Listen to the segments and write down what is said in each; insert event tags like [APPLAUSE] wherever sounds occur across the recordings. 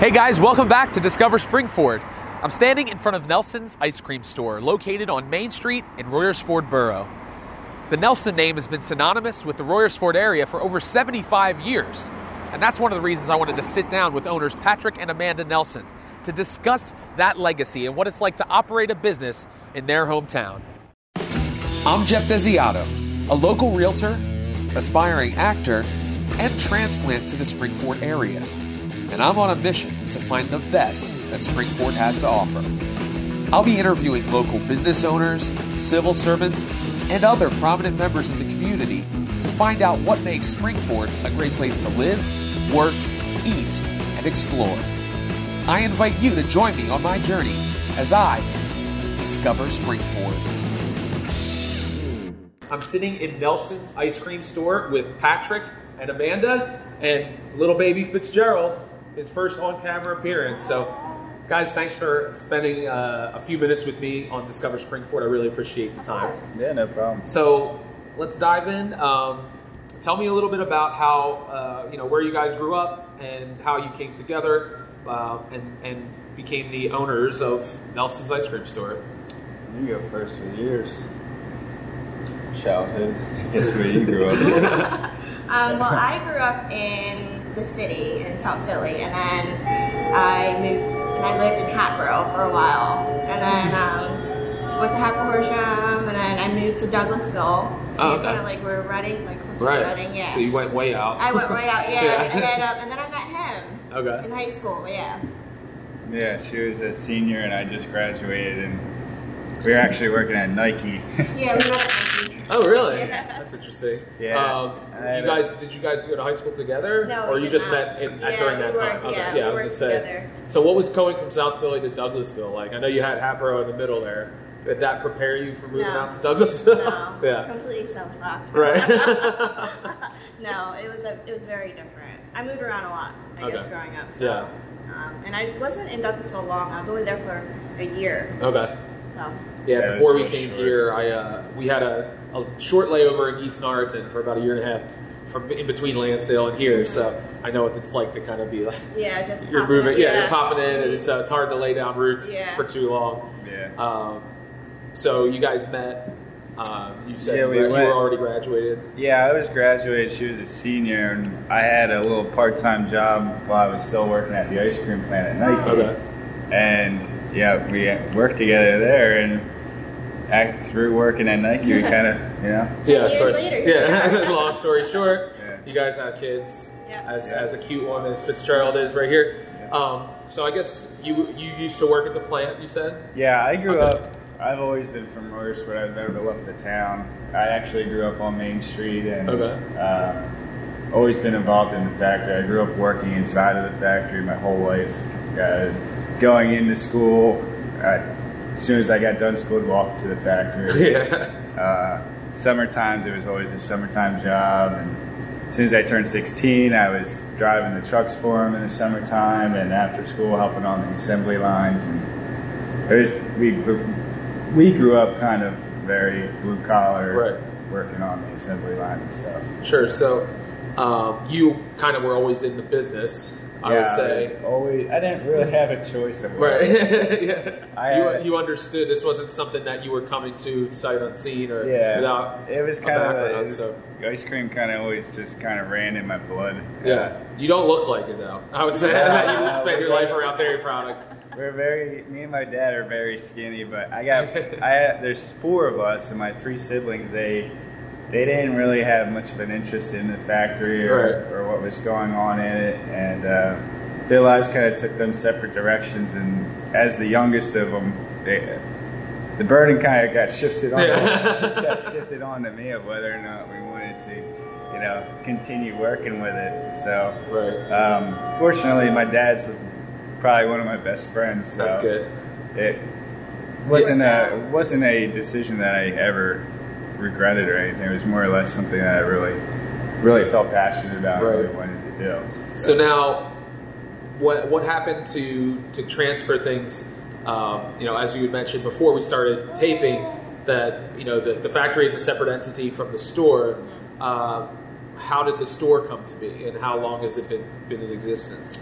Hey guys, welcome back to Discover Springford. I'm standing in front of Nelson's Ice Cream Store, located on Main Street in Royersford Borough. The Nelson name has been synonymous with the Royersford area for over 75 years, and that's one of the reasons I wanted to sit down with owners Patrick and Amanda Nelson to discuss that legacy and what it's like to operate a business in their hometown. I'm Jeff Desiato, a local realtor, aspiring actor, and transplant to the Springford area and I'm on a mission to find the best that Springford has to offer. I'll be interviewing local business owners, civil servants, and other prominent members of the community to find out what makes Springford a great place to live, work, eat, and explore. I invite you to join me on my journey as I discover Springford. I'm sitting in Nelson's ice cream store with Patrick and Amanda and little baby Fitzgerald his first on camera appearance. So, guys, thanks for spending uh, a few minutes with me on Discover Springford. I really appreciate the time. Yeah, no problem. So, let's dive in. Um, tell me a little bit about how, uh, you know, where you guys grew up and how you came together uh, and, and became the owners of Nelson's Ice Cream Store. You go first for years. Childhood. [LAUGHS] Guess where you grew up. [LAUGHS] um, well, I grew up in the city in South Philly, and then I moved and I lived in Hatboro for a while, and then um, went to Hatboro Horsham, and then I moved to Douglasville. Oh, okay. Kind of like we're running, like close right. to Reading, yeah. So you went way out. I went way out, [LAUGHS] yeah. yeah. and then um, and then I met him. Okay. In high school, yeah. Yeah, she was a senior, and I just graduated, and we were actually working at Nike. yeah, we met at Nike. [LAUGHS] Oh, really? Yeah. That's interesting. Yeah. Um, you guys, did you guys go to high school together, No, or we you did just not. met in, Yeah, during we that time? worked- okay. yeah, yeah, we I was gonna say. together. So, what was going from South Philly to Douglasville like? I know you had Hatboro in the middle there. Did that prepare you for moving No. out to Douglasville? No, [LAUGHS] yeah. completely self-taught. Right. [LAUGHS] no, it was a, it was very different. I moved around a lot, I guess, growing up. So, Yeah. um, and I wasn't in Douglasville long. I was only there for a year. Okay. So, Yeah, Yeah, before we came short. here, I uh, we had a, a short layover in East Norriton for about a year and a half, from in between Lansdale and here. So I know what it's like to kind of be like yeah, just you're moving, in, yeah, you're popping in, and it's uh, it's hard to lay down roots Yeah. for too long. yeah. Um, so you guys met. Um, you said Yeah, you, we were- you went- were already graduated. Yeah, I was graduated. She was a senior, and I had a little part-time job while I was still working at the ice cream plant at Nike. Okay. And yeah, we worked together there, and act through working at Nike, we kind of, you know, [LAUGHS] Yeah, of years course. later, yeah. [LAUGHS] Long story short, Yeah. you guys have kids. Yeah. As, Yeah. as a cute one as Fitzgerald is right here. Um, so I guess you you used to work at the plant. You said. Yeah, I grew Okay. up. I've always been from Royersford. I've never left the town. I actually grew up on Main Street and Okay. uh, always been involved in the factory. I grew up working inside of the factory my whole life. Guys, going into school. I, as soon as I got done school, I'd walk to the factory. [LAUGHS] Yeah. Uh, summer times, it was always a summertime job. And as soon as I turned 16, I was driving the trucks for him in the summertime, and after school, helping on the assembly lines. And it was, we grew- we grew up kind of very blue collar, Right. working on the assembly line and stuff. Sure. So um, you kind of were always in the business. I would say. always. I didn't really have a choice of Right. what- [LAUGHS] yeah. I you, had- you understood this wasn't something that you were coming to sight unseen or Yeah, without it was a kind of it was, so. ice cream. Kind of always just kind of ran in my blood. Yeah. You don't look like it though. I would say Yeah. [LAUGHS] that you [LAUGHS] spend your life around dairy products. We're very. Me and my dad are very skinny, but I got. I there's four of us, and my three siblings. They they didn't really have much of an interest in the factory or, Right. or what was going on in it, and uh, their lives kind of took them separate directions. And as the youngest of them, they, the burden kind of got shifted on Yeah. got [LAUGHS] shifted on to me of whether or not we wanted to, you know, continue working with it. So. Right. Um, fortunately, my dad's probably one of my best friends. So That's good. It wasn't a wasn't a decision that I ever regretted or anything. It was more or less something that I really really felt passionate about. Right. and really wanted to do. So now, what what happened to to transfer things? Um, you know, as you had mentioned before we started taping, that you know the, the factory is a separate entity from the store. Um, how did the store come to be, and how long has it been been in existence?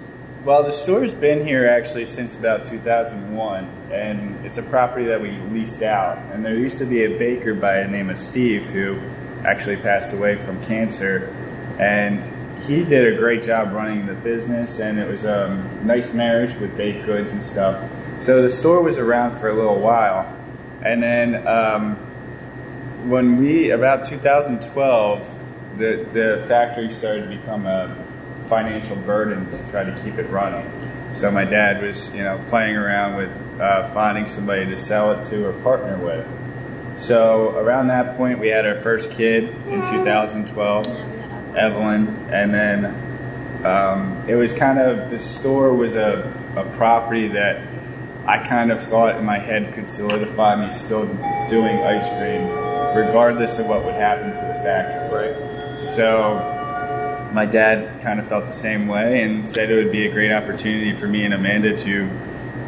Well, the store's been here actually since about 2001, and it's a property that we leased out. And there used to be a baker by the name of Steve who actually passed away from cancer, and he did a great job running the business, and it was a nice marriage with baked goods and stuff. So the store was around for a little while, and then um, when we about 2012, the the factory started to become a financial burden to try to keep it running. So my dad was, you know, playing around with uh, finding somebody to sell it to or partner with. So around that point, we had our first kid in 2012, Evelyn, and then um, it was kind of the store was a, a property that I kind of thought in my head could solidify me still doing ice cream, regardless of what would happen to the factory. Right. So my dad kind of felt the same way and said it would be a great opportunity for me and Amanda to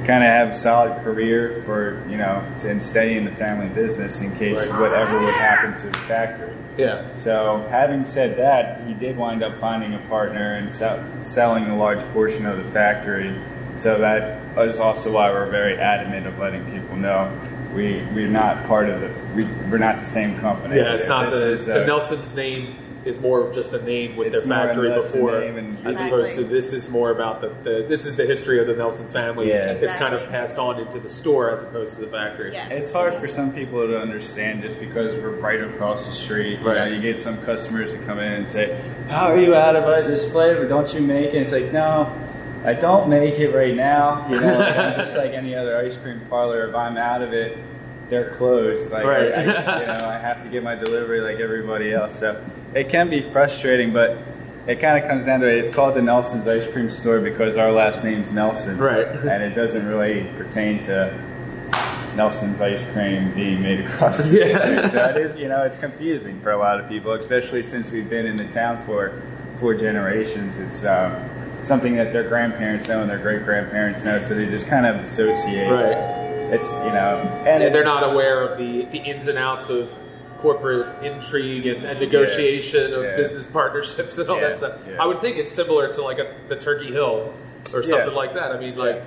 kind of have a solid career for you know to, and stay in the family business in case Right. whatever would happen to the factory. Yeah. So, having said that, he did wind up finding a partner and sell, selling a large portion of the factory. So that is also why we're very adamant of letting people know we we're not part of the we, we're not the same company. Yeah, it's not This the, the uh, Nelson's name is more of just a name with It's their factory before, name and- as opposed to this is more about the, the this is the history of the Nelson family. Yeah. It's kind of passed on into the store as opposed to the factory. Yes. It's hard for some people to understand just because we're right across the street. You, know, you get some customers that come in and say, "How are you out of uh, this flavor? Don't you make it?" It's like, no, I don't make it right now. You know, I'm just like any other ice cream parlor. If I'm out of it, they're closed. Like, Right. I, I, you know, I have to get my delivery like everybody else. So it can be frustrating, but. It kind of comes down to it. It's called the Nelson's Ice Cream Store because our last name's Nelson, Right. [LAUGHS] And it doesn't really pertain to Nelson's ice cream being made across the [LAUGHS] Yeah. street. So it is, you know, it's confusing for a lot of people, especially since we've been in the town for four generations. It's um, something that their grandparents know and their great grandparents know, so they just kind of associate. Right. It's you know, and And they're not aware of the, the ins and outs of corporate intrigue and, and negotiation of Yeah. business partnerships and all Yeah, that stuff. yeah. I would think it's similar to like a, the Turkey Hill or Yeah. something like that. I mean, like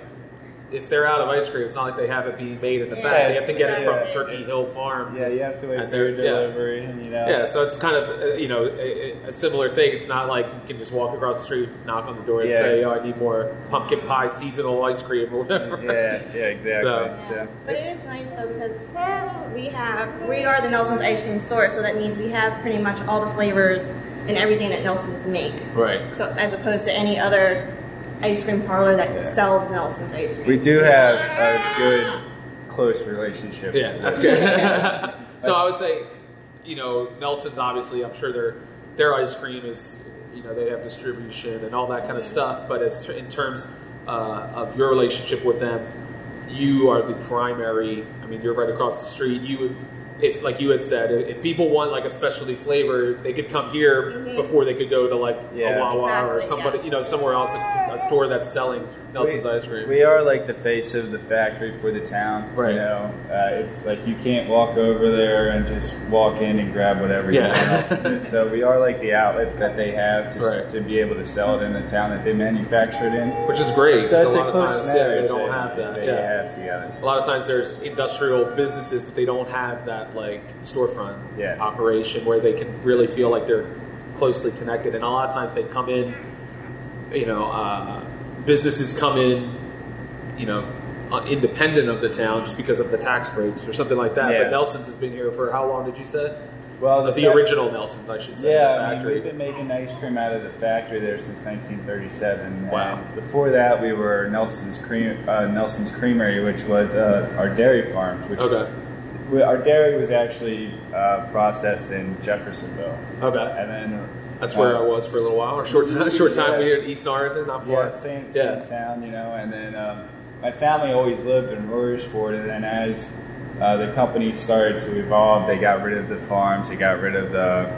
if they're out of ice cream, it's not like they have it being made in the Yeah, back. They have to get it from exactly. Turkey Hill Farms. Yeah, you have to wait And for your they're- yeah. delivery, and you know. Yeah, so it's kind of uh, you know a, a similar thing. It's not like you can just walk across the street, knock on the door, and Yeah. say, "Oh, I need more pumpkin pie seasonal ice cream or whatever." yeah, yeah, exactly. So- So, But it is nice though because we have we are the Nelson's ice cream store, so that means we have pretty much all the flavors and everything that Nelson's makes. Right. So as opposed to any other ice cream parlor that Yeah. sells Nelson's ice cream. we do have a good, close relationship. Yeah, that's good. [LAUGHS] so I would say, you know, Nelson's obviously, I'm sure their their ice cream is, you know, they have distribution and all that kind of stuff. But as t- in terms uh, of your relationship with them, you are the primary. I mean, you're right across the street. You, would- if like you had said, if people want like a specialty flavor, they could come here mm-hmm. before they could go to like Yeah. a Wawa or somebody, yes. you know, somewhere else, a, a store that's selling Nelson's we, ice cream. We are like the face of the factory for the town. Right. You know, uh, it's like you can't walk over there and just walk in and grab whatever Yeah. you want. [LAUGHS] So we are like the outlet that they have to, Right. to be able to sell it in the town that they manufacture it in. which is great. So 'cause it's a a lot of times, yeah, they don't have that. they yeah. have together. A lot of times there's industrial businesses, but they don't have that like storefront Yeah. operation where they can really feel like they're closely connected. And a lot of times they come in, you know, uh, businesses come in, you know, uh, independent of the town just because of the tax breaks or something like that. Yeah. But Nelson's has been here for how long did you say? Well, The, fac- original Nelson's, I should say. Yeah, the I mean, we've been making ice cream out of the factory there since 1937. Wow. And before that, we were Nelson's Cream, uh, Nelson's Creamery, which was uh, our dairy farms. Which Okay. we, our dairy was actually uh, processed in Jeffersonville, okay. and then That's where uh, I was for a little while, or short time. Short time. Yeah. We were in East Norriton, not far. Yeah, same, same Yeah. town, you know. And then um, my family always lived in Royersford, and then as uh, the company started to evolve, they got rid of the farms, they got rid of the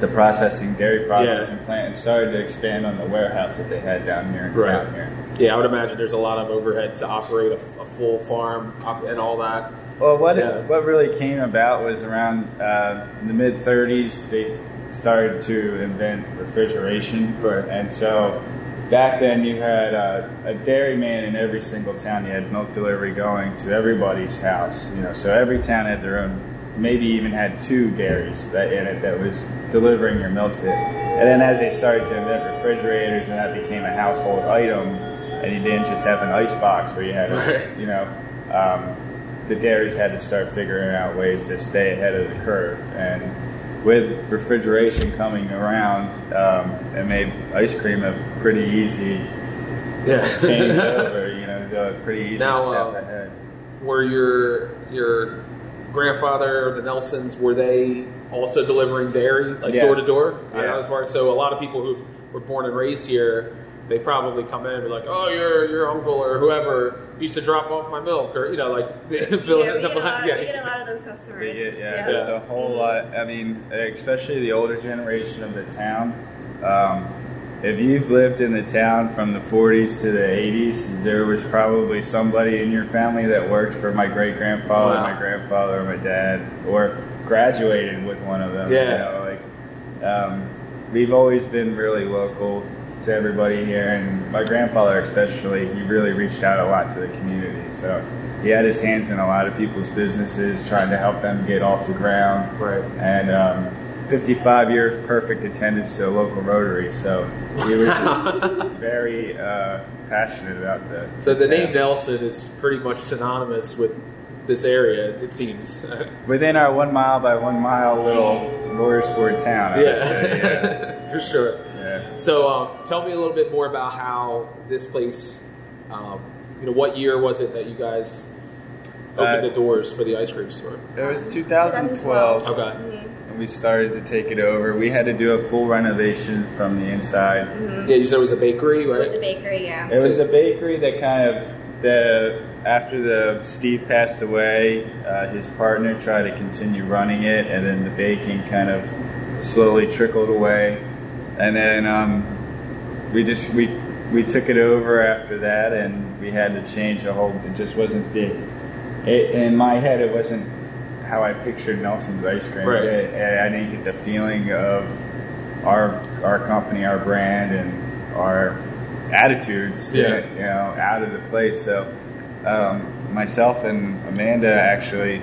the processing dairy processing plant, and started to expand on the warehouse that they had down here in Right. town here. Yeah, I would imagine there's a lot of overhead to operate a, a full farm and all that. Well, what Yeah. it, what really came about was around uh, the mid '30s. They started to invent refrigeration, Right. and so back then you had uh, a dairyman in every single town. You had milk delivery going to everybody's house. You know, so every town had their own. Maybe even had two dairies that in it that was delivering your milk to. And then as they started to invent refrigerators, and that became a household item, and you didn't just have an ice box where you had, Right. you know, um, the dairies had to start figuring out ways to stay ahead of the curve. And with refrigeration coming around, um, it made ice cream a pretty easy Yeah. change [LAUGHS] over, you know, a pretty easy Now, step uh, ahead. were your your grandfather, the Nelsons, were they also delivering dairy, like door to door? Yeah. know as far so a lot of people who were born and raised here, they probably come in and be like, "Oh, your your uncle or whoever used to drop off my milk," or you know, like [LAUGHS] fill yeah, in we, get a lot, blank. we get a lot of those customers. We get- yeah, yeah. there's a whole lot. I mean, especially the older generation of the town. Um, if you've lived in the town from the 40s to the 80s, there was probably somebody in your family that worked for my great grandfather, Wow. my grandfather, or my dad, or graduated with one of them. you Yeah. know, like um, we've always been really local to everybody here, and my grandfather especially, he really reached out a lot to the community. So he had his hands in a lot of people's businesses, trying to help them get off the ground. Right. And um, 55 years perfect attendance to a local Rotary, so he was [LAUGHS] very uh, passionate about that. So the name. Nelson is pretty much synonymous with this area. It seems. [LAUGHS] within our one mile by one mile little Royersford town. I would say, yeah. yeah, [LAUGHS] for sure. Yeah. So, um, tell me a little bit more about how this place. Um, you know, what year was it that you guys opened Uh, the doors for the ice cream store? It was 2012. Okay. And we started to take it over. We had to do a full renovation from the inside. Yeah, you said it was a bakery, right? It was a bakery, yeah. It was a bakery that kind of the after the Steve passed away, uh, his partner tried to continue running it, and then the baking kind of slowly trickled away, and then um, we just we we took it over after that, and we had to change the whole. It just wasn't the. It, in my head, it wasn't how I pictured Nelson's ice cream. Right. It- I didn't get the feeling of our our company, our brand, and our attitudes. Yeah. you know, out of the place. So um, myself and Amanda actually,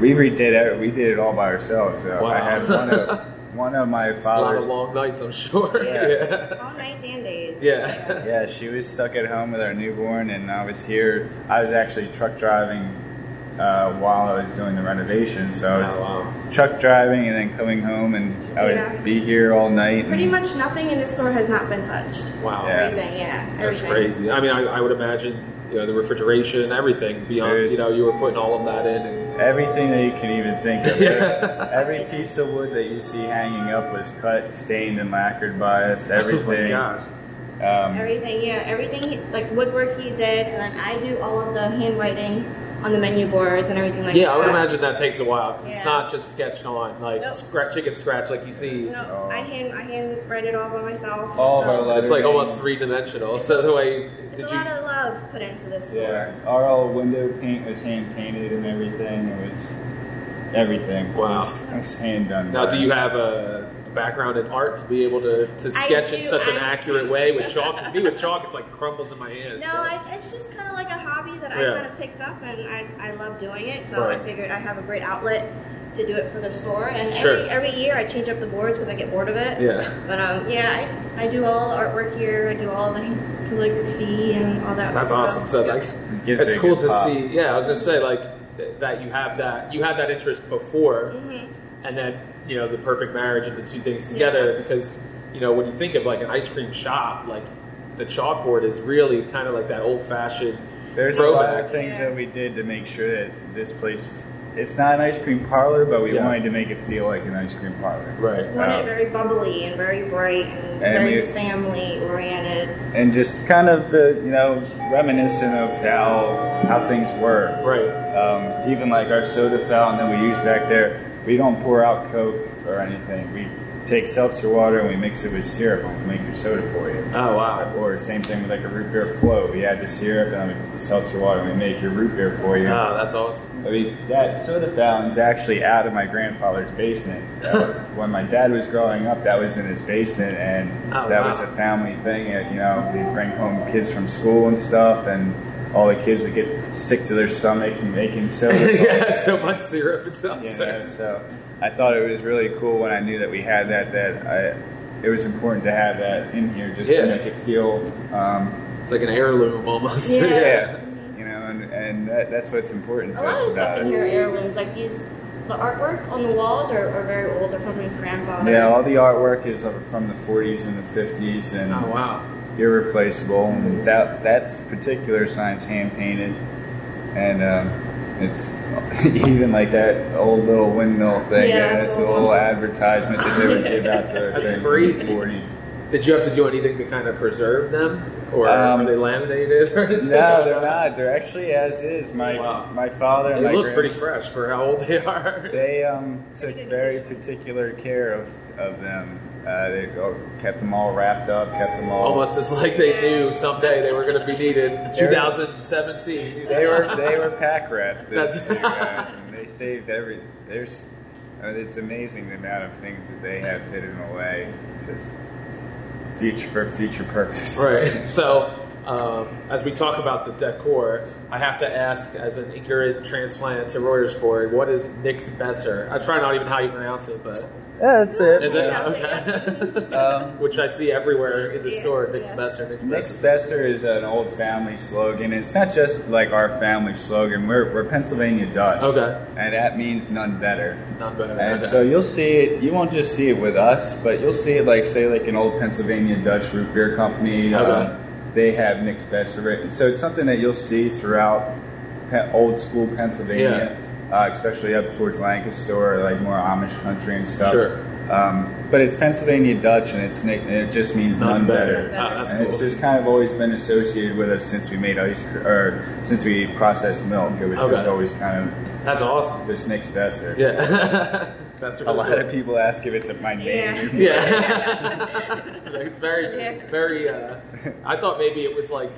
we redid it. We did it all by ourselves. So Wow. I had one of [LAUGHS] one of my father's. A lot father's. of long nights, I'm sure. Yeah. [LAUGHS] All nights and days. Yeah. [LAUGHS] Yeah, she was stuck at home with our newborn, and I was here. I was actually truck driving uh, while I was doing the renovation. So I was Oh, wow. truck driving and then coming home, and I would Yeah. be here all night. Pretty and- much nothing in the store has not been touched. Wow. Yeah. Everything, yeah. That's everything. crazy. I mean, I, I would imagine, you know, the refrigeration, everything beyond, There's- you know, you were putting all of that in. And, Everything that you can even think of. [LAUGHS] Yeah. Every piece of wood that you see hanging up was cut, stained, and lacquered by us. Everything. Oh my gosh. Um, Everything, yeah. Everything, he, like woodwork he did, and then I do all of the handwriting on the menu boards and everything like Yeah, that. I would imagine that takes a while because it's not just sketched on, like Nope. scratch, chicken scratch like you see. No, Oh. I hand I hand write it all by myself. All of our So, letters. It's like almost three dimensional. So the way It's did a you? lot of love put into this store. Yeah, our all window paint was hand painted and everything. It was everything. Wow. It was, it was hand done. Now, by do you have a background in art to be able to, to I sketch in do, such an accurate [LAUGHS] way with chalk? Because me with chalk, it's like crumbles in my hands. No, so. I, it's just kind of like a hobby that I Yeah. kind of picked up, and I, I love doing it. So Right. I figured I have a great outlet to do it for the store. And Sure. every, every year I change up the boards because I get bored of it. Yeah. But um, yeah, I, I do all the artwork here. I do all the calligraphy and all that. That's stuff. awesome. So Yeah. like, gives it's cool to pop. see. Yeah, I was gonna say like th- that you have that you had that interest before, Mhm. and then you know the perfect marriage of the two things together. Yeah. Because you know when you think of like an ice cream shop, like the chalkboard is really kind of like that old fashioned There's a lot of things Yeah. that we did to make sure that this place. It's not an ice cream parlor, but we Yeah. wanted to make it feel like an ice cream parlor. Right. I wanted Um, it very bubbly and very bright and, And very we- family oriented. and just kind of uh, you know reminiscent of how how things were. Right. Um, even like our soda fountain that we use back there, we don't pour out Coke or anything. We take seltzer water and we mix it with syrup and we make your soda for you. Oh wow. Or same thing with like a root beer float. We add the syrup and then we put the seltzer water and we make your root beer for you. Oh, that's awesome. I mean, that soda fountain's actually out of my grandfather's basement. [LAUGHS] When my dad was growing up, that was in his basement, and Oh, that wow. was a family thing. And, you know, we'd bring home kids from school and stuff, and all the kids would get sick to their stomach and making soda. [LAUGHS] yeah, so much syrup and stuff. You know, so I thought it was really cool when I knew that we had that. That I, it was important to have that in here just Yeah. to make it feel. Um, It's like an heirloom almost. Yeah. [LAUGHS] yeah, you know, and, and that, that's what's important A to lot of us the stuff about in it. here are heirlooms. Like these, the artwork on the walls are, are very old. They're from his grandfather. Yeah, all the artwork is from the 40s and the 50s, and Oh wow. Irreplaceable. And that that's particular sign's hand painted, and um, it's [LAUGHS] even like that old little windmill thing. Yeah, Yeah, that's it's a old. little advertisement that they would give out to [LAUGHS] their That's things in the 40s. Did you have to do anything to kind of preserve them, or Um, are they laminated? Or anything? No, they're not. They're actually as is. My Wow. my father and They my look pretty fresh for how old they are. They um, took very particular care of, of them. Uh, they kept them all wrapped up, kept them all. Almost as like they knew someday they were going to be needed. in 2017. They were they were pack rats. That's- two guys, [LAUGHS] and they saved every. There's, uh, it's amazing the amount of things that they have hidden away. Just future for future purposes. Right. So, um, as we talk about the decor, I have to ask, as an ignorant transplant to Royersford, what is Nix Besser? That's probably not even how you pronounce it, but Yeah, that's it. is it? Yeah. Okay. [LAUGHS] Um, Which I see everywhere in the Yeah. store. Nix Yes. Besser. Nix Nix Besser. Besser is an old family slogan. It's not just like our family slogan. We're, we're Pennsylvania Dutch. Okay. And that means none better. None better. And Okay. so you'll see it. You won't just see it with us, but you'll see it like say like an old Pennsylvania Dutch root beer company. Okay. Uh, they have Nix Besser written. So it's something that you'll see throughout old school Pennsylvania, uh, especially up towards Lancaster, or like more Amish country and stuff. Sure. Um, but it's Pennsylvania Dutch, and it's Nick. And it just means None none, better. better. That's and cool. it's just kind of always been associated with us since we made ice, cr- or since we processed milk. It was Okay. just always kind of That's awesome. just Nix Besser. Yeah. [LAUGHS] That's A really lot cool. of people ask if it's my name. Yeah. [LAUGHS] [LAUGHS] like it's very, Yeah. very. Uh, I thought maybe it was like,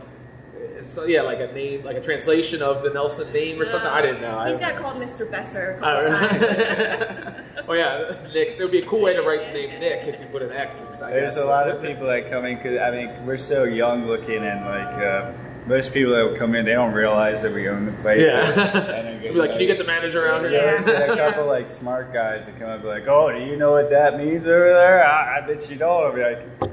so yeah, like a name, like a translation of the Nelson name or something. I didn't know. He's I, got called Mr. Besser a I couple times. [LAUGHS] oh yeah, Nick. It would be a cool way to write the name Nick if you put an X. I There's guess. a lot of people that come in because I mean we're so young looking and like uh, most people that will come in they don't realize that we own the place. Yeah. And [LAUGHS] Be like, can you get the manager around here? there's a [LAUGHS] couple like smart guys that come up and be like, "Oh, do you know what that means over there?" I, I bet you don't. I'll be like,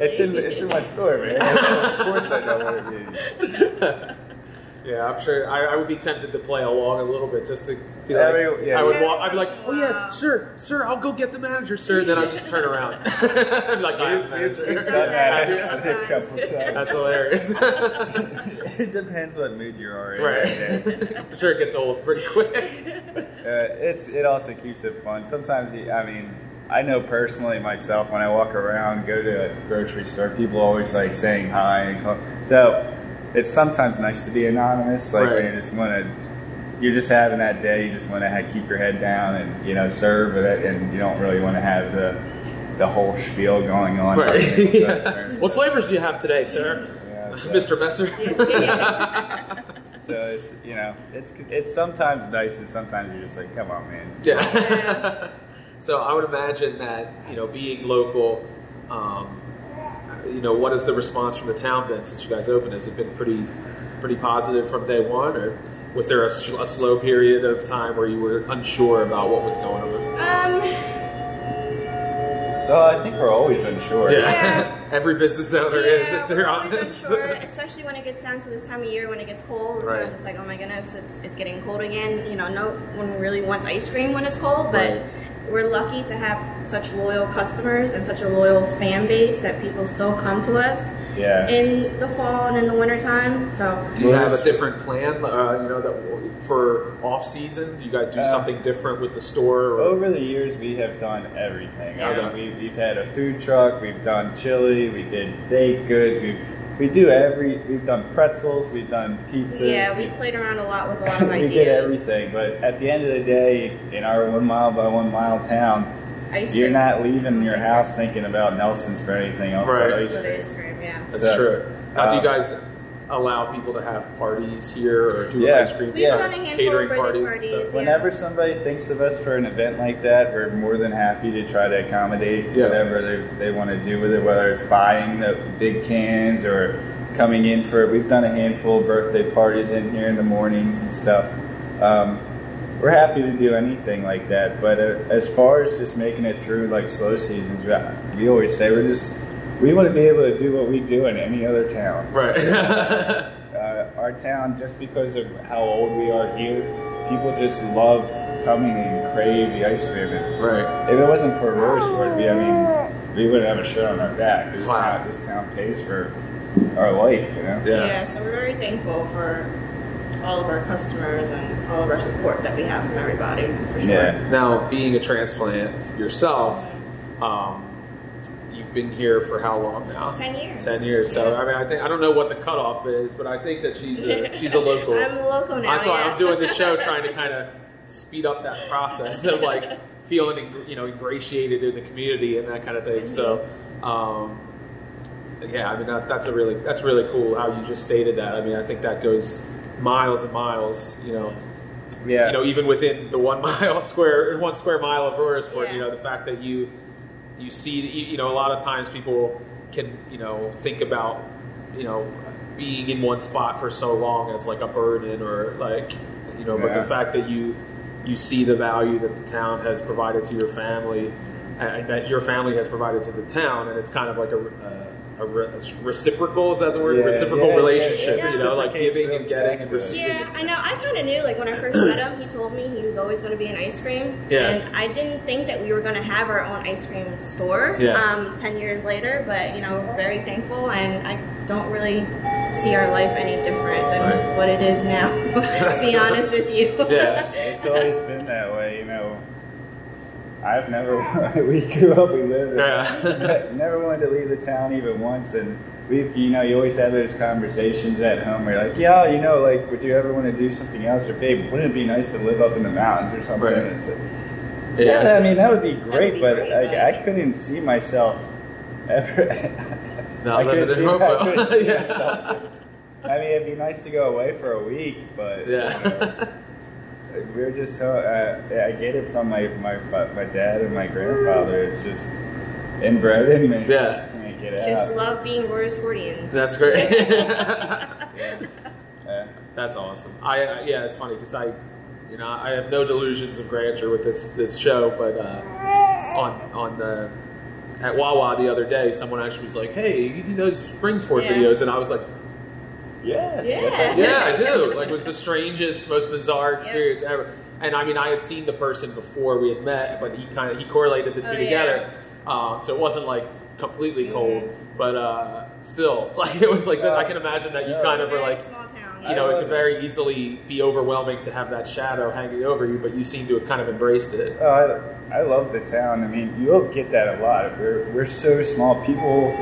"It's in it's in my store, man. [LAUGHS] of course I know what it means." Yeah, I'm sure. I, I would be tempted to play along a little bit just to be Yeah, like, we- yeah. I would Every walk. I'd be like, "Oh yeah, while. sir, sir, I'll go get the manager, sir." Then I'd just turn around. [LAUGHS] I'd be like, [LAUGHS] "I have the We've- we've manager." done that Yeah. actually a couple times. That's hilarious. [LAUGHS] it depends what mood you are in. right. I'm sure it gets old pretty quick. Uh, it's it also keeps it fun. Sometimes you, I mean, I know personally myself when I walk around, go to a grocery store, people always like saying hi and call. So it's sometimes nice to be anonymous, like Right. when you just want to. You're just having that day. You just want to keep your head down and you know serve it, and you don't really want to have the the whole spiel going on. Right. [LAUGHS] Yeah. What flavors do you have today, sir? Yeah, [LAUGHS] so- Mr. Messer. [LAUGHS] So it's you know it's it's sometimes nice and sometimes you're just like, come on, man. Yeah. so I would imagine that you know, being local, um, you know, what has the response from the town been since you guys opened? Has it been pretty, pretty positive from day one, or was there a slow period of time where you were unsure about what was going on? Um, Oh, I think we're always unsure. Yeah. [LAUGHS] Every business owner is, yeah, if they're we're honest. unsure, [LAUGHS] especially when it gets down to this time of year when it gets cold. We're kind Right. of just like, oh my goodness, it's it's getting cold again. You know, no one really wants ice cream when it's cold, but Right. We're lucky to have such loyal customers and such a loyal fan base that people still come to us Yeah. in the fall and in the wintertime. So Do you have a different plan, uh, you know, that for off season? Do you guys do Uh, something different with the store? Or? Over the years, we have done everything. I mean, Okay. we, we've had a food truck, we've done chili, we did baked goods, we we do every. We've done pretzels, we've done pizzas. yeah, we played around a lot with a lot [LAUGHS] of ideas. we did everything. But at the end of the day, in our one mile by one mile town, ice you're cream. not leaving your house thinking about Nelson's for anything else Right. but ice cream. ice cream, yeah. That's So, true. Now, do you um, guys allow people to have parties here or do Yeah. ice cream? We've Yeah. done a handful catering of parties, parties. and stuff? yeah. Whenever somebody thinks of us for an event like that, we're more than happy to try to accommodate Yeah. whatever they, they want to do with it, whether it's buying the big cans or coming in for We've done a handful of birthday parties in here in the mornings and stuff. Um, we're happy to do anything like that, but uh, as far as just making it through like slow seasons, we- we always say we're just we want to be able to do what we do in any other town Right. [LAUGHS] uh, [LAUGHS] our town, just because of how old we are here, people just love coming and crave the ice cream. And right. if it wasn't for Royersford, we, I mean, we wouldn't have a shirt on our back. This, Wow. town, this town pays for our life, you know? Yeah. Yeah. so we're very thankful for all of our customers and all of our support that we have from everybody, for sure. Yeah. Now, being a transplant yourself, um, you've been here for how long now? 10 years. Ten years. So Yeah. I mean, I think I don't know what the cutoff is, but I think that she's a [LAUGHS] she's a local. I'm a local now. That's why yeah. I'm doing this show, [LAUGHS] trying to kind of speed up that process of like feeling you know ingratiated in the community and that kind of thing. So, um, yeah, I mean that, that's a really that's really cool how you just stated that. I mean, I think that goes miles and miles. You know, Yeah. you know, even within the one [LAUGHS] mile square one square mile of Royersford, Yeah. you know, the fact that you you see, you know, a lot of times people can you know think about you know being in one spot for so long as like a burden or like you know, but the fact that you you see the value that the town has provided to your family and that your family has provided to the town, and it's kind of like a, a, a re- reciprocal is that the word Yeah, reciprocal yeah, relationship, yeah, it you know, like giving and getting and receiving. Yeah, I know. I kind of knew, like, when I first met him, he told me he was always going to be in ice cream. Yeah. And I didn't think that we were going to have our own ice cream store Yeah. um, 10 years later, but, you know, very thankful, and I don't really see our life any different than Right. what it is now, [LAUGHS] to be [LAUGHS] honest with you. Yeah. It's always been that way, you know. I've never, [LAUGHS] we grew up, we lived, Yeah. never wanted to leave the town even once. And we've, you know, you always have those conversations at home where you're like, yeah, you know, like, would you ever want to do something else? Or, babe, wouldn't it be nice to live up in the mountains or something? Right. And it's like, yeah. I mean, that would be great, be but great, like, but- I couldn't see myself ever. [LAUGHS] No, I living couldn't see, [LAUGHS] I Hopewell. couldn't see Yeah. myself. I mean, it'd be nice to go away for a week, but you know, Yeah. we're just so. Uh, I get it from my my my dad and my grandfather. It's just inbred in me. Yeah. I just can't get Just out. love being Royersfordians. That's great. Yeah. [LAUGHS] Yeah. That's awesome. I, I yeah, it's funny because I, you know, I have no delusions of grandeur with this this show, but uh, on on the at Wawa the other day, someone actually was like, "Hey, you do those Springford Yeah. videos?" And I was like, Yeah. Yeah. Yes, I do. "Yeah, I do." Like, it was the strangest, most bizarre experience ever. And I mean, I had seen the person before we had met, but he kind of he correlated the two Oh, yeah. together, um, so it wasn't like completely cold, but uh, still, [LAUGHS] like it was like I can imagine that you kind of were like small town. You know, it could oh. very easily be overwhelming to have that shadow hanging over you, but you seem to have kind of embraced it. Oh, I, I love the town. I mean, you'll get that a lot. We're, we're so small. People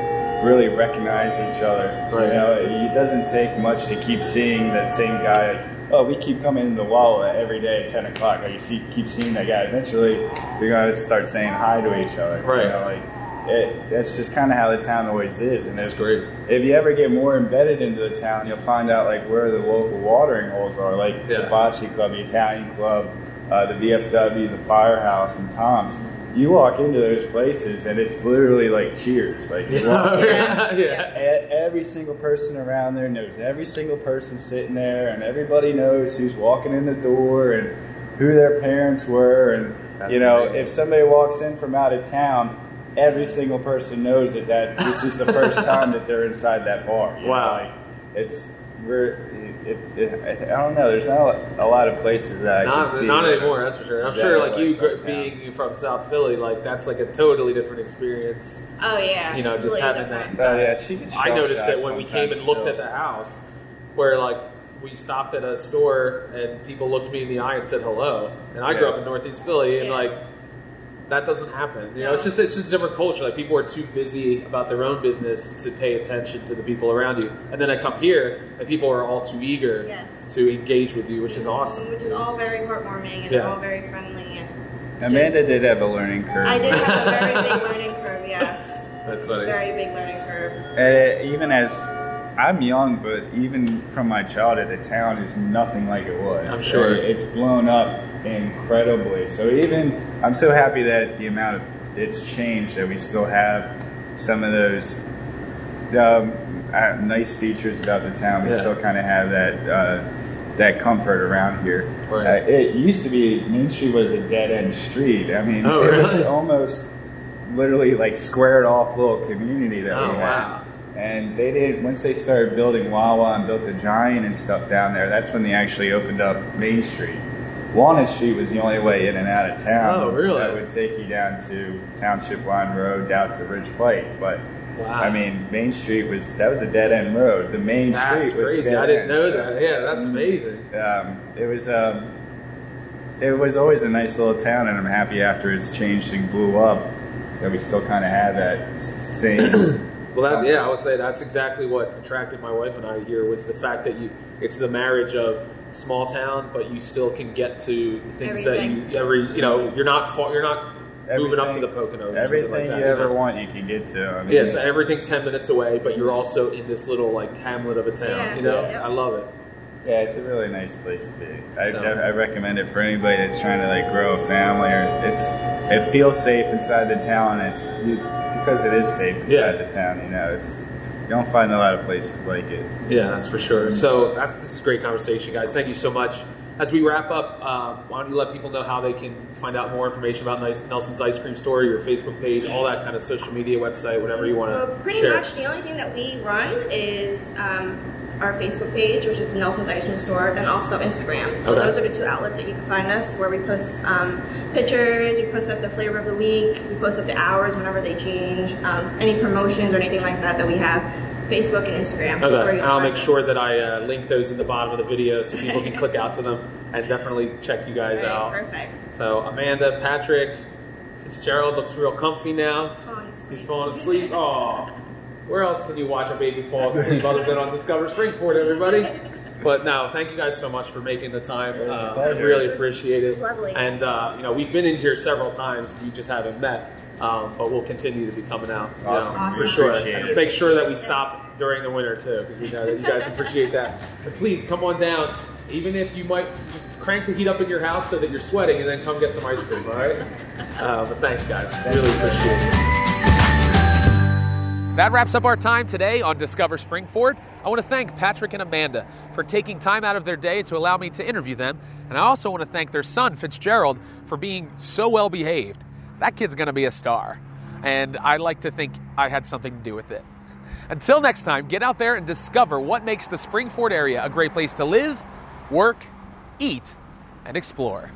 really recognize each other. Right. You know, it doesn't take much to keep seeing that same guy. Like, oh, we keep coming into Wawa every day at 10 o'clock. Or you see, keep seeing that guy. Eventually, you're going to start saying hi to each other. Right. You know, like, it, that's just kind of how the town always is. And That's if, great. if you ever get more embedded into the town, you'll find out like where the local watering holes are, like Yeah. the bocce club, the Italian club, uh, the VFW, the firehouse, and Tom's. You walk into those places and it's literally like cheers. Like you walk [LAUGHS] yeah. yeah. every single person around there knows every single person sitting there, and everybody knows who's walking in the door and who their parents were. And That's you know, amazing. if somebody walks in from out of town, every single person knows that, that this is the first [LAUGHS] time that they're inside that bar. you know, Wow. like it's we're it, it, I don't know. There's not a lot of places that I Not, can see. not that- anymore, that's for sure. I'm sure, are like you, that gr- town. being from South Philly, like that's like a totally different experience. Oh yeah. You know, just Completely having different. that. Oh, yeah, she gets I noticed that when we came and looked still. at the house, where like we stopped at a store and people looked me in the eye and said hello, and I grew up in Northeast Philly, and Yeah. like that doesn't happen. You know, it's just it's just a different culture. Like people are too busy about their own business to pay attention to the people around you, and then I come here and people are all too eager Yes. to engage with you, which is awesome. Which is all very heartwarming and Yeah. all very friendly and Amanda did have a learning curve. I did have a very big [LAUGHS] learning curve. Yes, That's funny. very big learning curve. Uh, even as I'm young, but even from my childhood, the town is nothing like it was. I'm sure. It's blown up incredibly. So even I'm so happy that the amount of it's changed that we still have some of those um, uh, nice features about the town. We Yeah. still kind of have that. Uh, that comfort around here. Right. Uh, it used to be Main Street was a dead end street. I mean, Oh, it was almost literally like squared off little community that Oh, we had. wow. And they did once they started building Wawa and built the Giant and stuff down there. That's when they actually opened up Main Street. Walnut Street was the only way in and out of town. Oh, really? That would take you down to Township Line Road, down to Ridge Pike. But Wow. I mean, Main Street was that was a dead end road. The main That's street was crazy. I didn't end, know so- that. Yeah, that's amazing. um, it was um, it was always a nice little town, and I'm happy after it's changed and blew up that we still kind of have that same. [COUGHS] Well, that, yeah, I would say that's exactly what attracted my wife and I here was the fact that you it's the marriage of small town, but you still can get to things that you every you know you're not far, you're not moving up to the Everything- Poconos. or Everything something like that, you ever know? want, you can get to. I mean, Yeah, it's, everything's ten minutes away, but you're also in this little like hamlet of a town. Yeah, you know, yeah. I love it. yeah, it's a really nice place to be. I, So- I recommend it for anybody that's trying to like grow a family or it's it feels safe inside the town. It's because it is safe inside Yeah. the town. You know, it's you don't find a lot of places like it. Yeah, that's for sure. So that's this is a great conversation, guys. Thank you so much. As we wrap up, uh, why don't you let people know how they can find out more information about Nelson's Ice Cream Store, your Facebook page, all that kind of social media website, whatever you want to Well, pretty share. much the only thing that we run is um, our Facebook page, which is Nelson's Ice Cream Store, and also Instagram. So Okay. those are the two outlets that you can find us, where we post um, pictures, we post up the flavor of the week, we post up the hours whenever they change, um, any promotions or anything like that that we have. Facebook and Instagram. Okay, I'll make us. sure that I uh, link those in the bottom of the video so people can click out to them and definitely check you guys Right, out. Perfect. So Amanda, Patrick, Fitzgerald looks real comfy now. Falling asleep. He's falling asleep. Oh, where else can you watch a baby fall asleep other than on Discover Springford, everybody? But no, thank you guys so much for making the time. Uh, I really appreciate it. Lovely. And uh, you know, we've been in here several times. We just haven't met, um, but we'll continue to be coming out. you know, Awesome. for sure. Appreciate And. Make sure that we stop during the winter too, because we know that you guys appreciate that. And please come on down, even if you might just crank the heat up in your house so that you're sweating, and then come get some ice cream. All right? Uh, but thanks, guys. Really appreciate it. That wraps up our time today on Discover Springford. I want to thank Patrick and Amanda for taking time out of their day to allow me to interview them. And I also want to thank their son, Fitzgerald, for being so well behaved. That kid's going to be a star. And I like to think I had something to do with it. Until next time, get out there and discover what makes the Springford area a great place to live, work, eat, and explore.